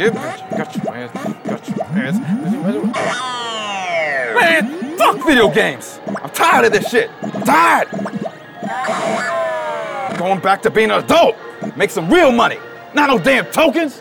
Yeah, got you, man. Got man. Man, fuck video games. I'm tired of this shit. I'm tired. Going back to being an adult. Make some real money. Not no damn tokens.